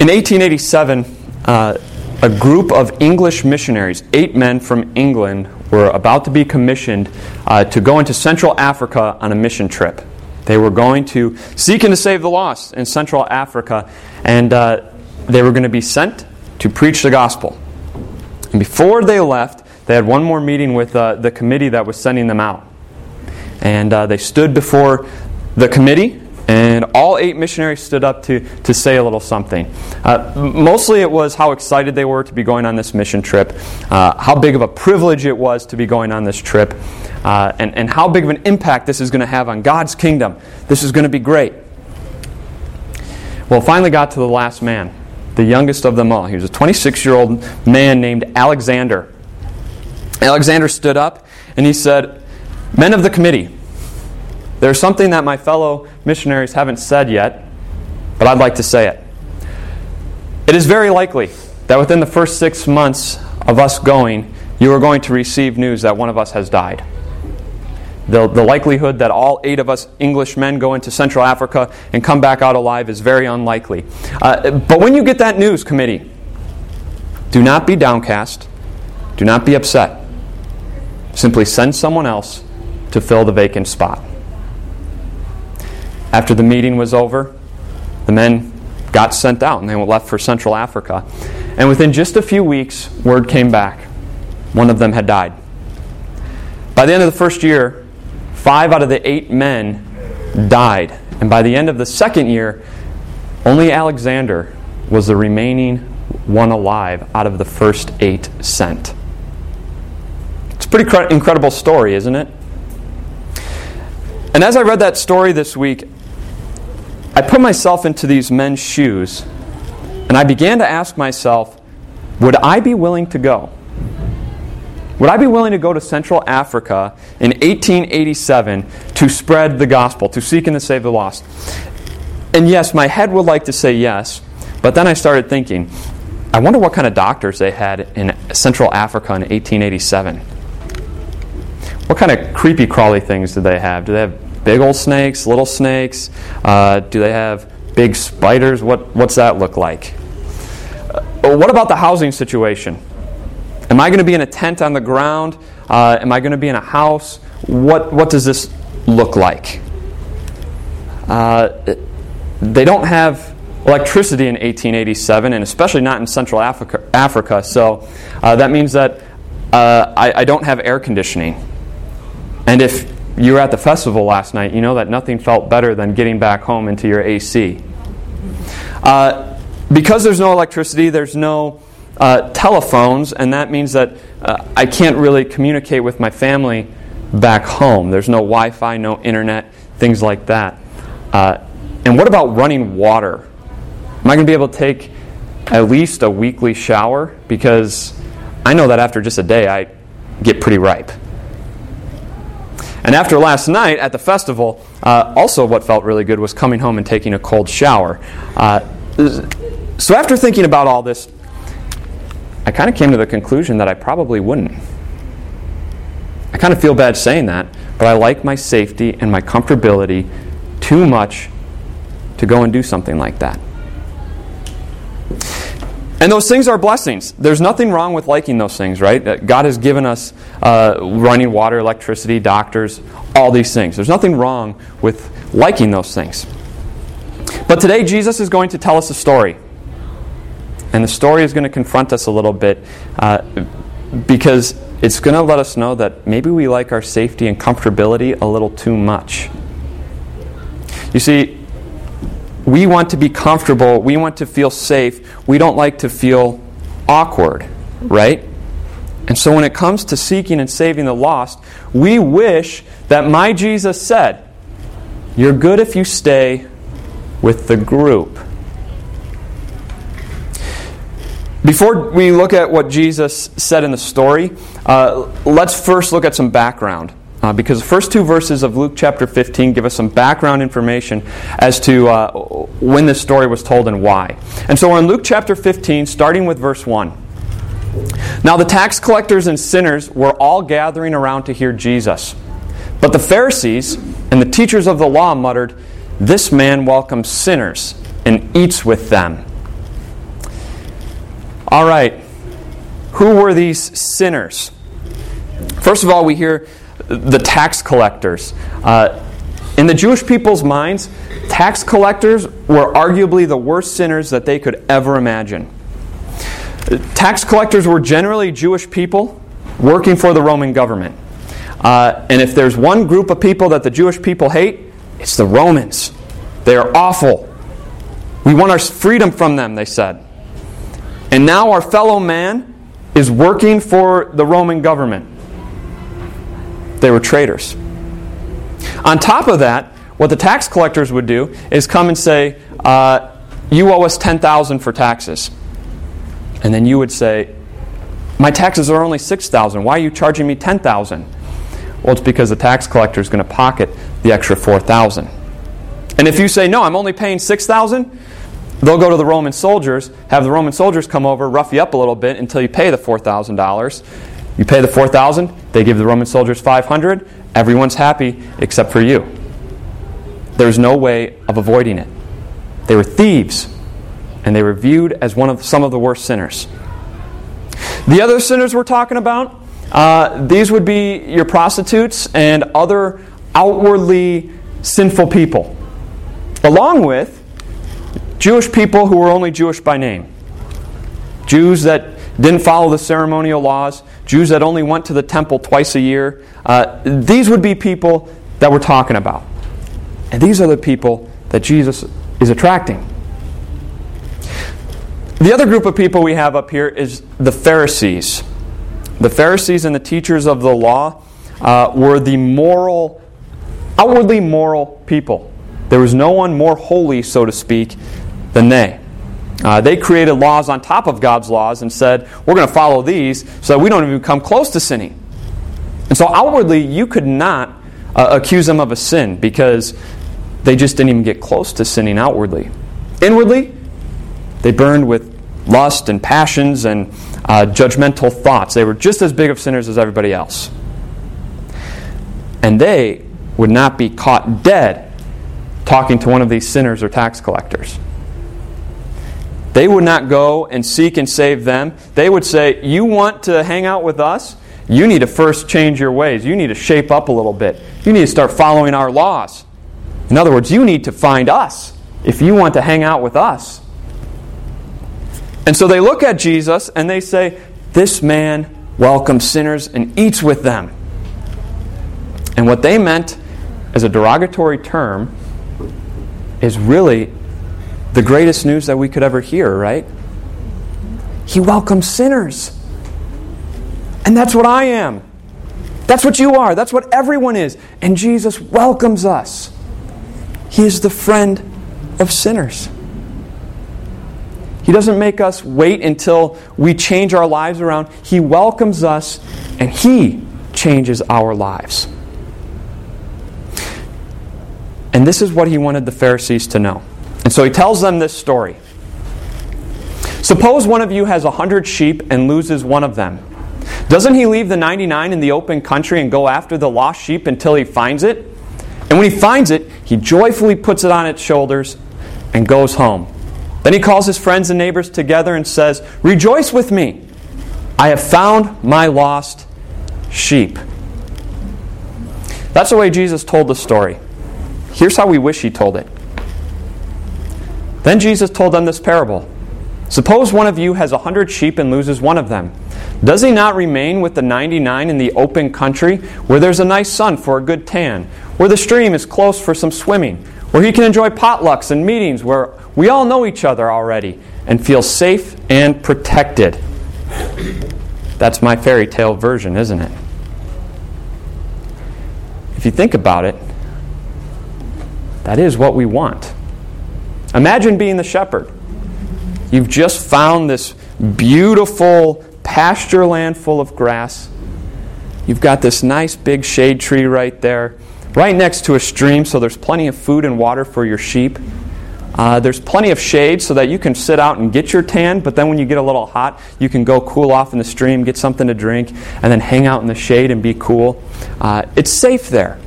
In 1887, uh, a group of English missionaries, eight men from England, were about to be commissioned uh, to go into Central Africa on a mission trip. They were going to seek and to save the lost in Central Africa, and uh, they were going to be sent to preach the gospel. And before they left, they had one more meeting with uh, the committee that was sending them out. And uh, they stood before the committee, and all eight missionaries stood up to, to say a little something. Uh, mostly it was how excited they were to be going on this mission trip, uh, how big of a privilege it was to be going on this trip, uh, and, and how big of an impact this is going to have on God's kingdom. This is going to be great. Well, finally got to the last man, the youngest of them all. He was a 26 year old man named Alexander. Alexander stood up and he said, Men of the committee, there's something that my fellow missionaries haven't said yet, but I'd like to say it. It is very likely that within the first six months of us going, you are going to receive news that one of us has died. The, the likelihood that all eight of us Englishmen go into Central Africa and come back out alive is very unlikely. Uh, but when you get that news, committee, do not be downcast. Do not be upset. Simply send someone else to fill the vacant spot. After the meeting was over, the men got sent out and they left for Central Africa. And within just a few weeks, word came back. One of them had died. By the end of the first year, Five out of the eight men died. And by the end of the second year, only Alexander was the remaining one alive out of the first eight sent. It's a pretty cre- incredible story, isn't it? And as I read that story this week, I put myself into these men's shoes and I began to ask myself, would I be willing to go? Would I be willing to go to Central Africa in 1887 to spread the gospel, to seek and to save the lost? And yes, my head would like to say yes, but then I started thinking, I wonder what kind of doctors they had in Central Africa in 1887. What kind of creepy crawly things did they have? Do they have big old snakes, little snakes? Uh, do they have big spiders? What, what's that look like? Uh, what about the housing situation? Am I going to be in a tent on the ground? Uh, am I going to be in a house? What, what does this look like? Uh, they don't have electricity in 1887, and especially not in Central Africa. Africa so uh, that means that uh, I, I don't have air conditioning. And if you were at the festival last night, you know that nothing felt better than getting back home into your AC. Uh, because there's no electricity, there's no uh, telephones, and that means that uh, I can't really communicate with my family back home. There's no Wi Fi, no internet, things like that. Uh, and what about running water? Am I going to be able to take at least a weekly shower? Because I know that after just a day, I get pretty ripe. And after last night at the festival, uh, also what felt really good was coming home and taking a cold shower. Uh, so after thinking about all this, I kind of came to the conclusion that I probably wouldn't. I kind of feel bad saying that, but I like my safety and my comfortability too much to go and do something like that. And those things are blessings. There's nothing wrong with liking those things, right? Uh, God has given us uh, running water, electricity, doctors, all these things. There's nothing wrong with liking those things. But today, Jesus is going to tell us a story. And the story is going to confront us a little bit uh, because it's going to let us know that maybe we like our safety and comfortability a little too much. You see, we want to be comfortable, we want to feel safe, we don't like to feel awkward, right? And so when it comes to seeking and saving the lost, we wish that my Jesus said, You're good if you stay with the group. Before we look at what Jesus said in the story, uh, let's first look at some background. Uh, because the first two verses of Luke chapter 15 give us some background information as to uh, when this story was told and why. And so we're in Luke chapter 15, starting with verse 1. Now the tax collectors and sinners were all gathering around to hear Jesus. But the Pharisees and the teachers of the law muttered, This man welcomes sinners and eats with them. All right. Who were these sinners? First of all, we hear the tax collectors. Uh, in the Jewish people's minds, tax collectors were arguably the worst sinners that they could ever imagine. Tax collectors were generally Jewish people working for the Roman government. Uh, and if there's one group of people that the Jewish people hate, it's the Romans. They are awful. We want our freedom from them, they said. And now our fellow man is working for the Roman government. They were traitors. On top of that, what the tax collectors would do is come and say, uh, You owe us 10000 for taxes. And then you would say, My taxes are only 6000 Why are you charging me 10000 Well, it's because the tax collector is going to pocket the extra 4000 And if you say, No, I'm only paying 6000 They'll go to the Roman soldiers, have the Roman soldiers come over, rough you up a little bit until you pay the $4,000. You pay the 4000 they give the Roman soldiers 500 Everyone's happy except for you. There's no way of avoiding it. They were thieves, and they were viewed as one of some of the worst sinners. The other sinners we're talking about, uh, these would be your prostitutes and other outwardly sinful people, along with Jewish people who were only Jewish by name. Jews that didn't follow the ceremonial laws, Jews that only went to the temple twice a year. Uh, these would be people that we're talking about. And these are the people that Jesus is attracting. The other group of people we have up here is the Pharisees. The Pharisees and the teachers of the law uh, were the moral, outwardly moral people. There was no one more holy, so to speak, than they. Uh, they created laws on top of God's laws and said, we're going to follow these so that we don't even come close to sinning. And so outwardly, you could not uh, accuse them of a sin because they just didn't even get close to sinning outwardly. Inwardly, they burned with lust and passions and uh, judgmental thoughts. They were just as big of sinners as everybody else. And they would not be caught dead talking to one of these sinners or tax collectors. They would not go and seek and save them. They would say, You want to hang out with us? You need to first change your ways. You need to shape up a little bit. You need to start following our laws. In other words, you need to find us if you want to hang out with us. And so they look at Jesus and they say, This man welcomes sinners and eats with them. And what they meant as a derogatory term is really the greatest news that we could ever hear, right? He welcomes sinners. And that's what I am. That's what you are. That's what everyone is. And Jesus welcomes us. He is the friend of sinners. He doesn't make us wait until we change our lives around. He welcomes us and He changes our lives. And this is what He wanted the Pharisees to know. And so he tells them this story. Suppose one of you has a hundred sheep and loses one of them. Doesn't he leave the 99 in the open country and go after the lost sheep until he finds it? And when he finds it, he joyfully puts it on its shoulders and goes home. Then he calls his friends and neighbors together and says, Rejoice with me! I have found my lost sheep. That's the way Jesus told the story. Here's how we wish he told it. Then Jesus told them this parable Suppose one of you has a hundred sheep and loses one of them. Does he not remain with the 99 in the open country where there's a nice sun for a good tan, where the stream is close for some swimming, where he can enjoy potlucks and meetings where we all know each other already and feel safe and protected? That's my fairy tale version, isn't it? If you think about it, that is what we want. Imagine being the shepherd. You've just found this beautiful pasture land full of grass. You've got this nice big shade tree right there, right next to a stream, so there's plenty of food and water for your sheep. Uh, there's plenty of shade so that you can sit out and get your tan, but then when you get a little hot, you can go cool off in the stream, get something to drink, and then hang out in the shade and be cool. Uh, it's safe there.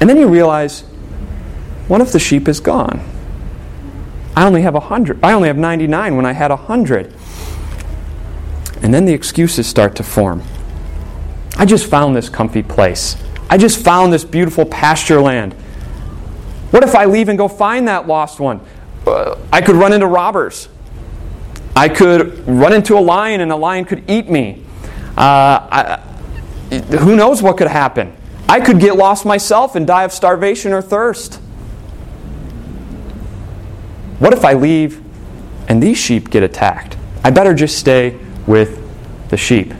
And then you realize one of the sheep is gone. I only have 100. I only have 99 when I had 100. And then the excuses start to form. I just found this comfy place. I just found this beautiful pasture land. What if I leave and go find that lost one? Uh, I could run into robbers. I could run into a lion and a lion could eat me. Uh, I, who knows what could happen? I could get lost myself and die of starvation or thirst. What if I leave and these sheep get attacked? I better just stay with the sheep.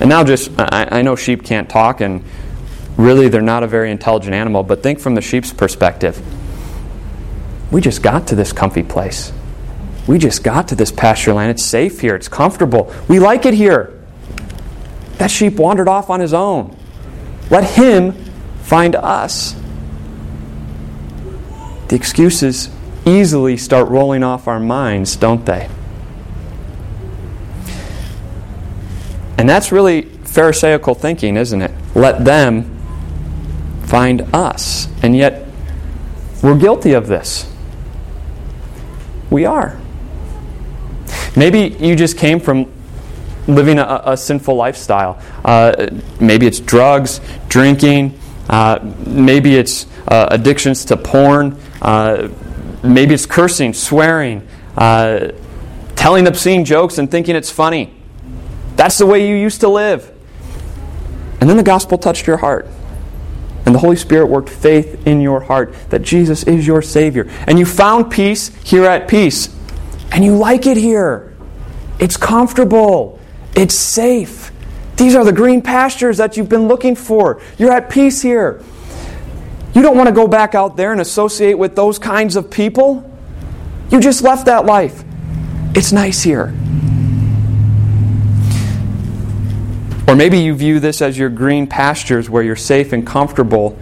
And now, just, I, I know sheep can't talk, and really they're not a very intelligent animal, but think from the sheep's perspective. We just got to this comfy place. We just got to this pasture land. It's safe here, it's comfortable. We like it here. That sheep wandered off on his own. Let him find us. The excuses easily start rolling off our minds, don't they? And that's really Pharisaical thinking, isn't it? Let them find us. And yet, we're guilty of this. We are. Maybe you just came from living a, a sinful lifestyle. Uh, maybe it's drugs, drinking, uh, maybe it's uh, addictions to porn, uh, maybe it's cursing, swearing, uh, telling obscene jokes and thinking it's funny. That's the way you used to live. And then the gospel touched your heart. And the Holy Spirit worked faith in your heart that Jesus is your Savior. And you found peace here at peace. And you like it here. It's comfortable. It's safe. These are the green pastures that you've been looking for. You're at peace here. You don't want to go back out there and associate with those kinds of people. You just left that life. It's nice here. Or maybe you view this as your green pastures where you're safe and comfortable,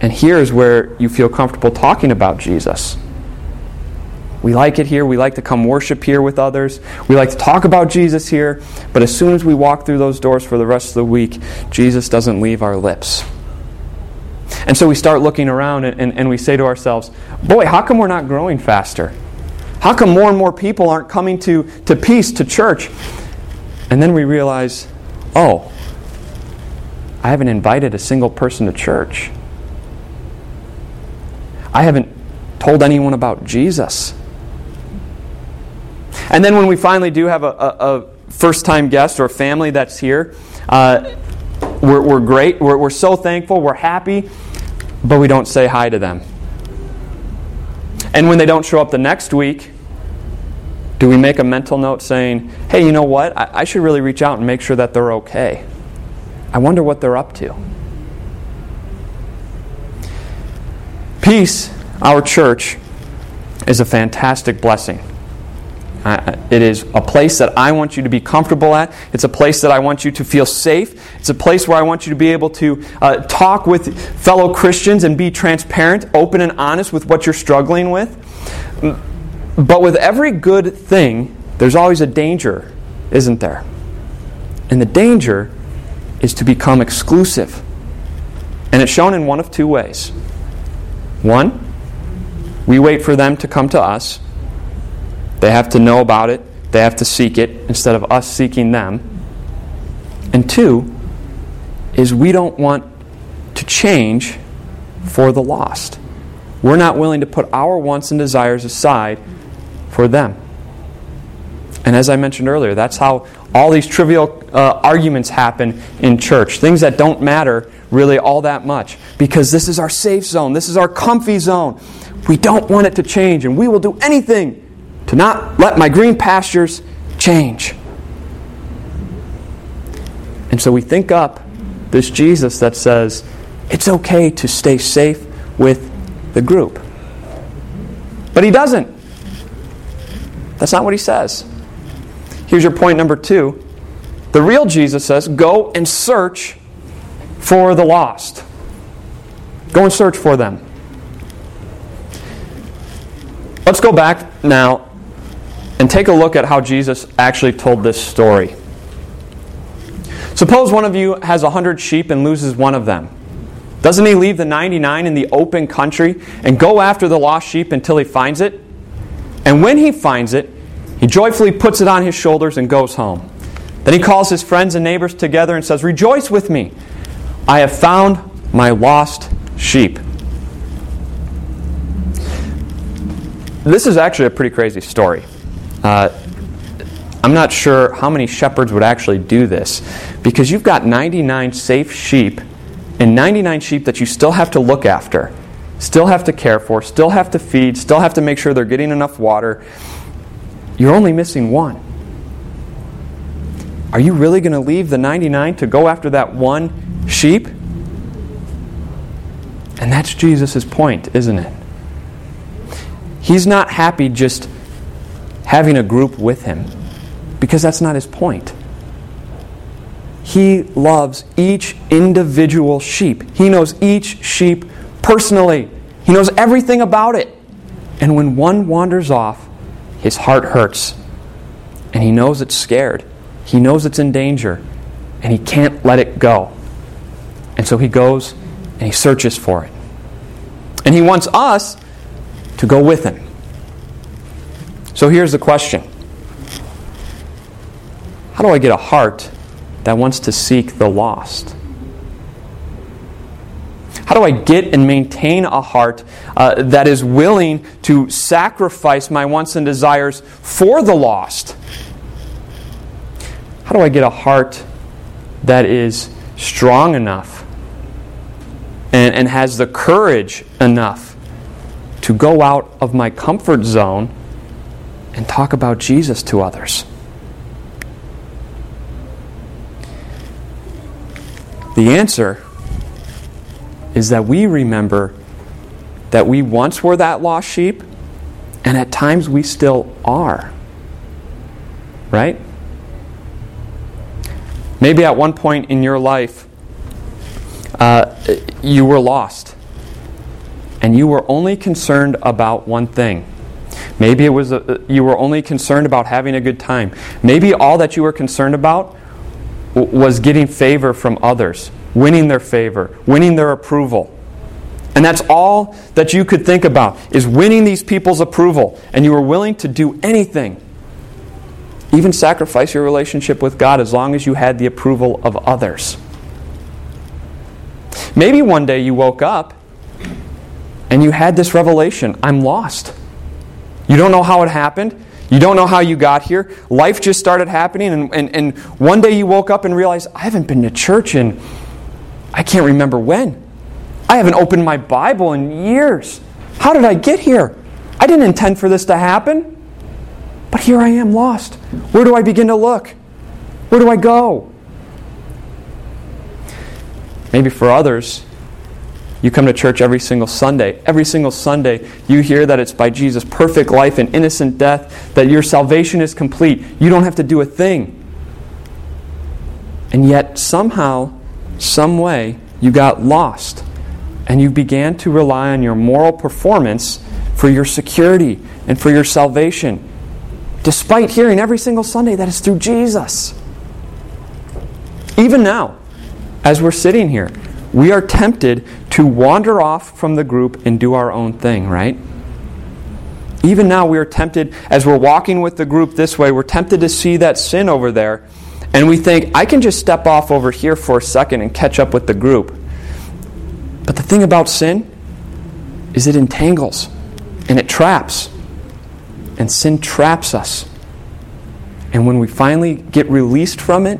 and here's where you feel comfortable talking about Jesus. We like it here. We like to come worship here with others. We like to talk about Jesus here. But as soon as we walk through those doors for the rest of the week, Jesus doesn't leave our lips. And so we start looking around and, and, and we say to ourselves, boy, how come we're not growing faster? How come more and more people aren't coming to, to peace, to church? And then we realize, oh, I haven't invited a single person to church. I haven't told anyone about Jesus. And then when we finally do have a, a, a first time guest or a family that's here, uh, we're, we're great. We're, we're so thankful. We're happy, but we don't say hi to them. And when they don't show up the next week, do we make a mental note saying, hey, you know what? I, I should really reach out and make sure that they're okay? I wonder what they're up to. Peace, our church, is a fantastic blessing. It is a place that I want you to be comfortable at. It's a place that I want you to feel safe. It's a place where I want you to be able to uh, talk with fellow Christians and be transparent, open, and honest with what you're struggling with. But with every good thing, there's always a danger, isn't there? And the danger is to become exclusive. And it's shown in one of two ways. One, we wait for them to come to us. They have to know about it, they have to seek it instead of us seeking them. And two, is we don't want to change for the lost. We're not willing to put our wants and desires aside for them. And as I mentioned earlier, that's how all these trivial uh, arguments happen in church. Things that don't matter really all that much. Because this is our safe zone, this is our comfy zone. We don't want it to change, and we will do anything to not let my green pastures change. And so we think up this Jesus that says it's okay to stay safe with the group. But he doesn't. That's not what he says. Here's your point number two. The real Jesus says, Go and search for the lost. Go and search for them. Let's go back now and take a look at how Jesus actually told this story. Suppose one of you has a hundred sheep and loses one of them. Doesn't he leave the 99 in the open country and go after the lost sheep until he finds it? And when he finds it, he joyfully puts it on his shoulders and goes home. Then he calls his friends and neighbors together and says, Rejoice with me! I have found my lost sheep. This is actually a pretty crazy story. Uh, I'm not sure how many shepherds would actually do this because you've got 99 safe sheep and 99 sheep that you still have to look after, still have to care for, still have to feed, still have to make sure they're getting enough water. You're only missing one. Are you really going to leave the 99 to go after that one sheep? And that's Jesus' point, isn't it? He's not happy just having a group with him because that's not his point. He loves each individual sheep. He knows each sheep personally. He knows everything about it. And when one wanders off, his heart hurts. And he knows it's scared. He knows it's in danger. And he can't let it go. And so he goes and he searches for it. And he wants us to go with him. So here's the question How do I get a heart that wants to seek the lost? How do I get and maintain a heart uh, that is willing to sacrifice my wants and desires for the lost? How do I get a heart that is strong enough and, and has the courage enough to go out of my comfort zone and talk about Jesus to others? The answer is that we remember that we once were that lost sheep, and at times we still are. Right? Maybe at one point in your life, uh, you were lost, and you were only concerned about one thing. Maybe it was a, you were only concerned about having a good time. Maybe all that you were concerned about was getting favor from others, winning their favor, winning their approval. And that's all that you could think about is winning these people's approval. And you were willing to do anything, even sacrifice your relationship with God as long as you had the approval of others. Maybe one day you woke up and you had this revelation I'm lost. You don't know how it happened. You don't know how you got here. Life just started happening, and, and, and one day you woke up and realized, I haven't been to church in, I can't remember when. I haven't opened my Bible in years. How did I get here? I didn't intend for this to happen. But here I am lost. Where do I begin to look? Where do I go? Maybe for others, you come to church every single Sunday. Every single Sunday, you hear that it's by Jesus' perfect life and innocent death that your salvation is complete. You don't have to do a thing. And yet, somehow, some way, you got lost. And you began to rely on your moral performance for your security and for your salvation, despite hearing every single Sunday that it's through Jesus. Even now, as we're sitting here, we are tempted to wander off from the group and do our own thing, right? Even now, we are tempted, as we're walking with the group this way, we're tempted to see that sin over there, and we think, I can just step off over here for a second and catch up with the group. But the thing about sin is it entangles and it traps. And sin traps us. And when we finally get released from it,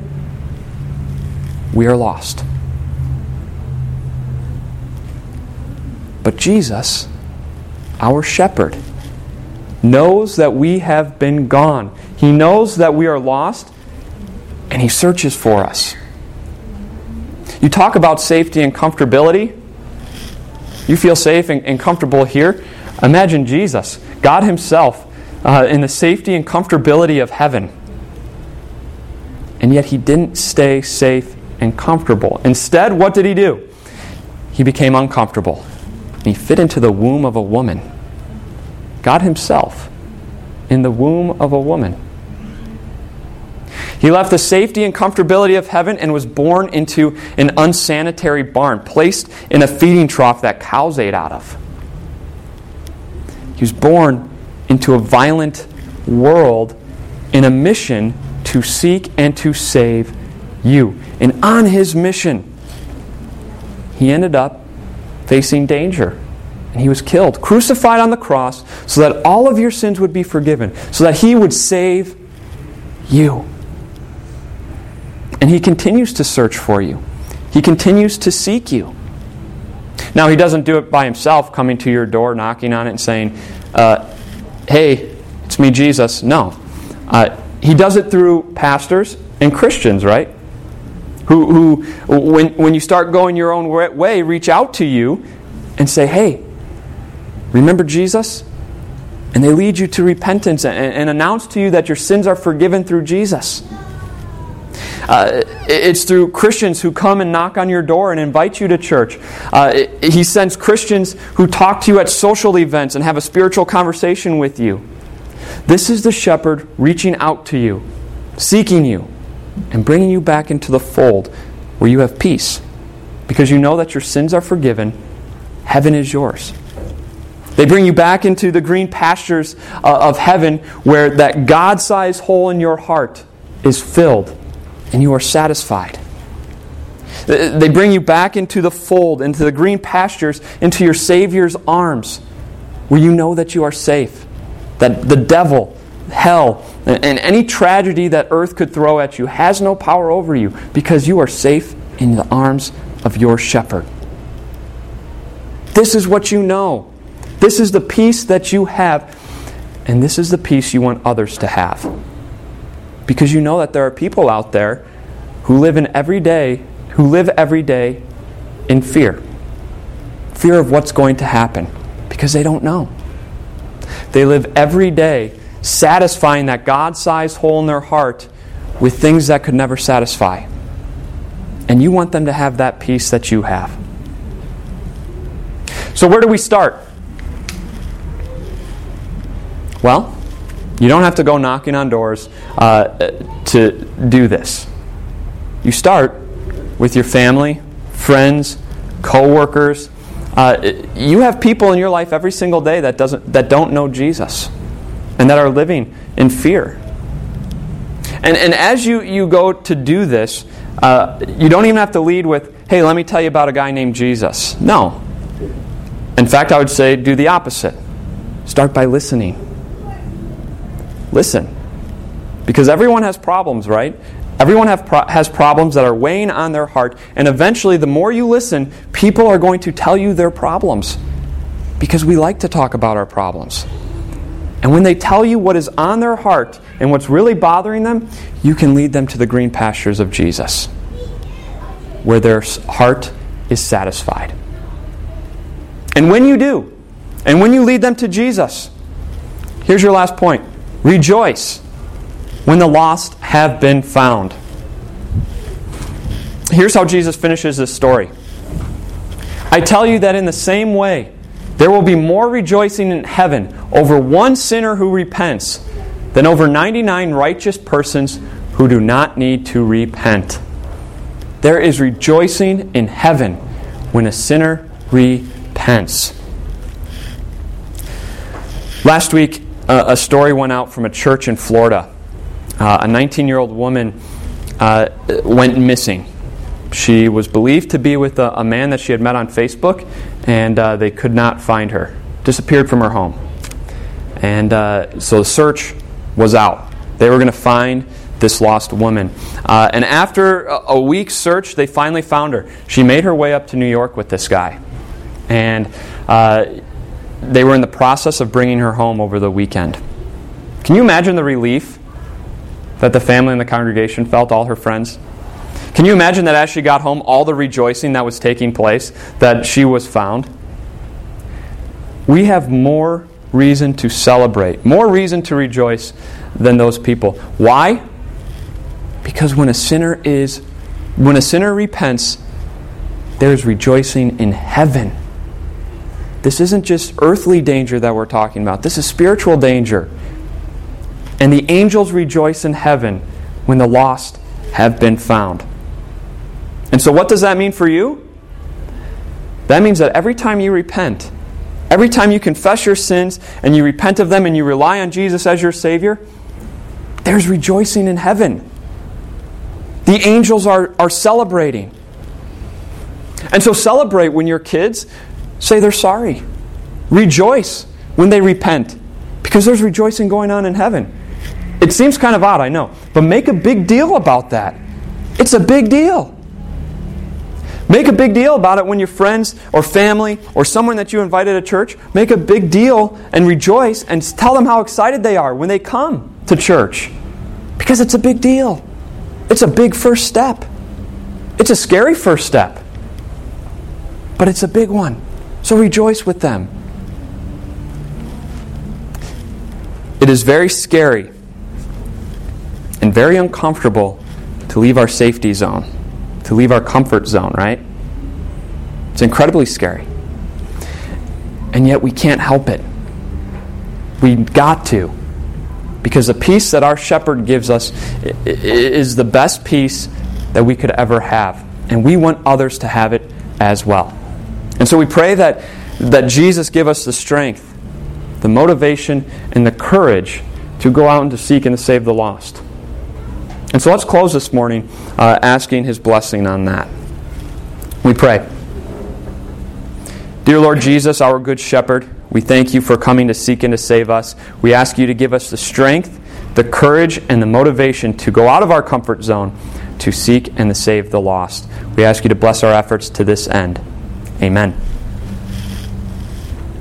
we are lost. But Jesus, our shepherd, knows that we have been gone. He knows that we are lost, and He searches for us. You talk about safety and comfortability. You feel safe and, and comfortable here. Imagine Jesus, God Himself, uh, in the safety and comfortability of heaven. And yet He didn't stay safe and comfortable. Instead, what did He do? He became uncomfortable he fit into the womb of a woman. God Himself in the womb of a woman. He left the safety and comfortability of heaven and was born into an unsanitary barn, placed in a feeding trough that cows ate out of. He was born into a violent world in a mission to seek and to save you. And on his mission, he ended up facing danger. And he was killed, crucified on the cross, so that all of your sins would be forgiven, so that he would save you. And he continues to search for you, he continues to seek you. Now, he doesn't do it by himself, coming to your door, knocking on it, and saying, uh, Hey, it's me, Jesus. No. Uh, he does it through pastors and Christians, right? Who, who when, when you start going your own way, reach out to you and say, Hey, remember Jesus? And they lead you to repentance and, and announce to you that your sins are forgiven through Jesus. Uh, it's through Christians who come and knock on your door and invite you to church. Uh, he sends Christians who talk to you at social events and have a spiritual conversation with you. This is the shepherd reaching out to you, seeking you, and bringing you back into the fold where you have peace because you know that your sins are forgiven. Heaven is yours. They bring you back into the green pastures uh, of heaven where that God sized hole in your heart is filled and you are satisfied. They bring you back into the fold, into the green pastures, into your Savior's arms, where you know that you are safe, that the devil, hell, and any tragedy that earth could throw at you has no power over you because you are safe in the arms of your shepherd. This is what you know. This is the peace that you have, and this is the peace you want others to have because you know that there are people out there who live in every day who live every day in fear fear of what's going to happen because they don't know they live every day satisfying that god-sized hole in their heart with things that could never satisfy and you want them to have that peace that you have so where do we start well you don't have to go knocking on doors uh, to do this. You start with your family, friends, coworkers. Uh, you have people in your life every single day that doesn't that don't know Jesus and that are living in fear. And, and as you, you go to do this, uh, you don't even have to lead with, hey, let me tell you about a guy named Jesus. No. In fact, I would say do the opposite. Start by listening. Listen. Because everyone has problems, right? Everyone pro- has problems that are weighing on their heart, and eventually, the more you listen, people are going to tell you their problems. Because we like to talk about our problems. And when they tell you what is on their heart and what's really bothering them, you can lead them to the green pastures of Jesus, where their heart is satisfied. And when you do, and when you lead them to Jesus, here's your last point Rejoice when the lost have been found. Here's how Jesus finishes this story I tell you that in the same way, there will be more rejoicing in heaven over one sinner who repents than over 99 righteous persons who do not need to repent. There is rejoicing in heaven when a sinner repents. Last week, a story went out from a church in Florida. Uh, a 19 year old woman uh, went missing. She was believed to be with a, a, man that she had met on Facebook, and uh, they could not find her. Disappeared from her home. And uh, so the search was out. They were going to find this lost woman. Uh, and after a, week's search, they finally found her. She made her way up to New York with this guy. And uh, they were in the process of bringing her home over the weekend. Can you imagine the relief that the family and the congregation felt, all her friends? Can you imagine that as she got home, all the rejoicing that was taking place, that she was found? We have more reason to celebrate, more reason to rejoice than those people. Why? Because when a sinner is when a sinner repents, there is rejoicing in heaven. This isn't just earthly danger that we're talking about, this is spiritual danger. And the angels rejoice in heaven when the lost have been found. And so, what does that mean for you? That means that every time you repent, every time you confess your sins and you repent of them and you rely on Jesus as your Savior, there's rejoicing in heaven. The angels are, are celebrating. And so celebrate when your kids say they're sorry. Rejoice when they repent because there's rejoicing going on in heaven. It seems kind of odd, I know, but make a big deal about that. It's a big deal. Make a big deal about it when your friends or family or someone that you invited to church, make a big deal and rejoice and tell them how excited they are when they come to church. Because it's a big deal. It's a big first step. It's a scary first step, but it's a big one. So rejoice with them. It is very scary and very uncomfortable to leave our safety zone, to leave our comfort zone, right? It's incredibly scary. And yet we can't help it. We got to. Because the peace that our shepherd gives us is the best peace that we could ever have. And we want others to have it as well. And so we pray that, that Jesus give us the strength, the motivation, and the courage to go out and to seek and to save the lost. And so let's close this morning uh, asking his blessing on that. We pray. Dear Lord Jesus, our good shepherd, we thank you for coming to seek and to save us. We ask you to give us the strength, the courage, and the motivation to go out of our comfort zone to seek and to save the lost. We ask you to bless our efforts to this end. Amen.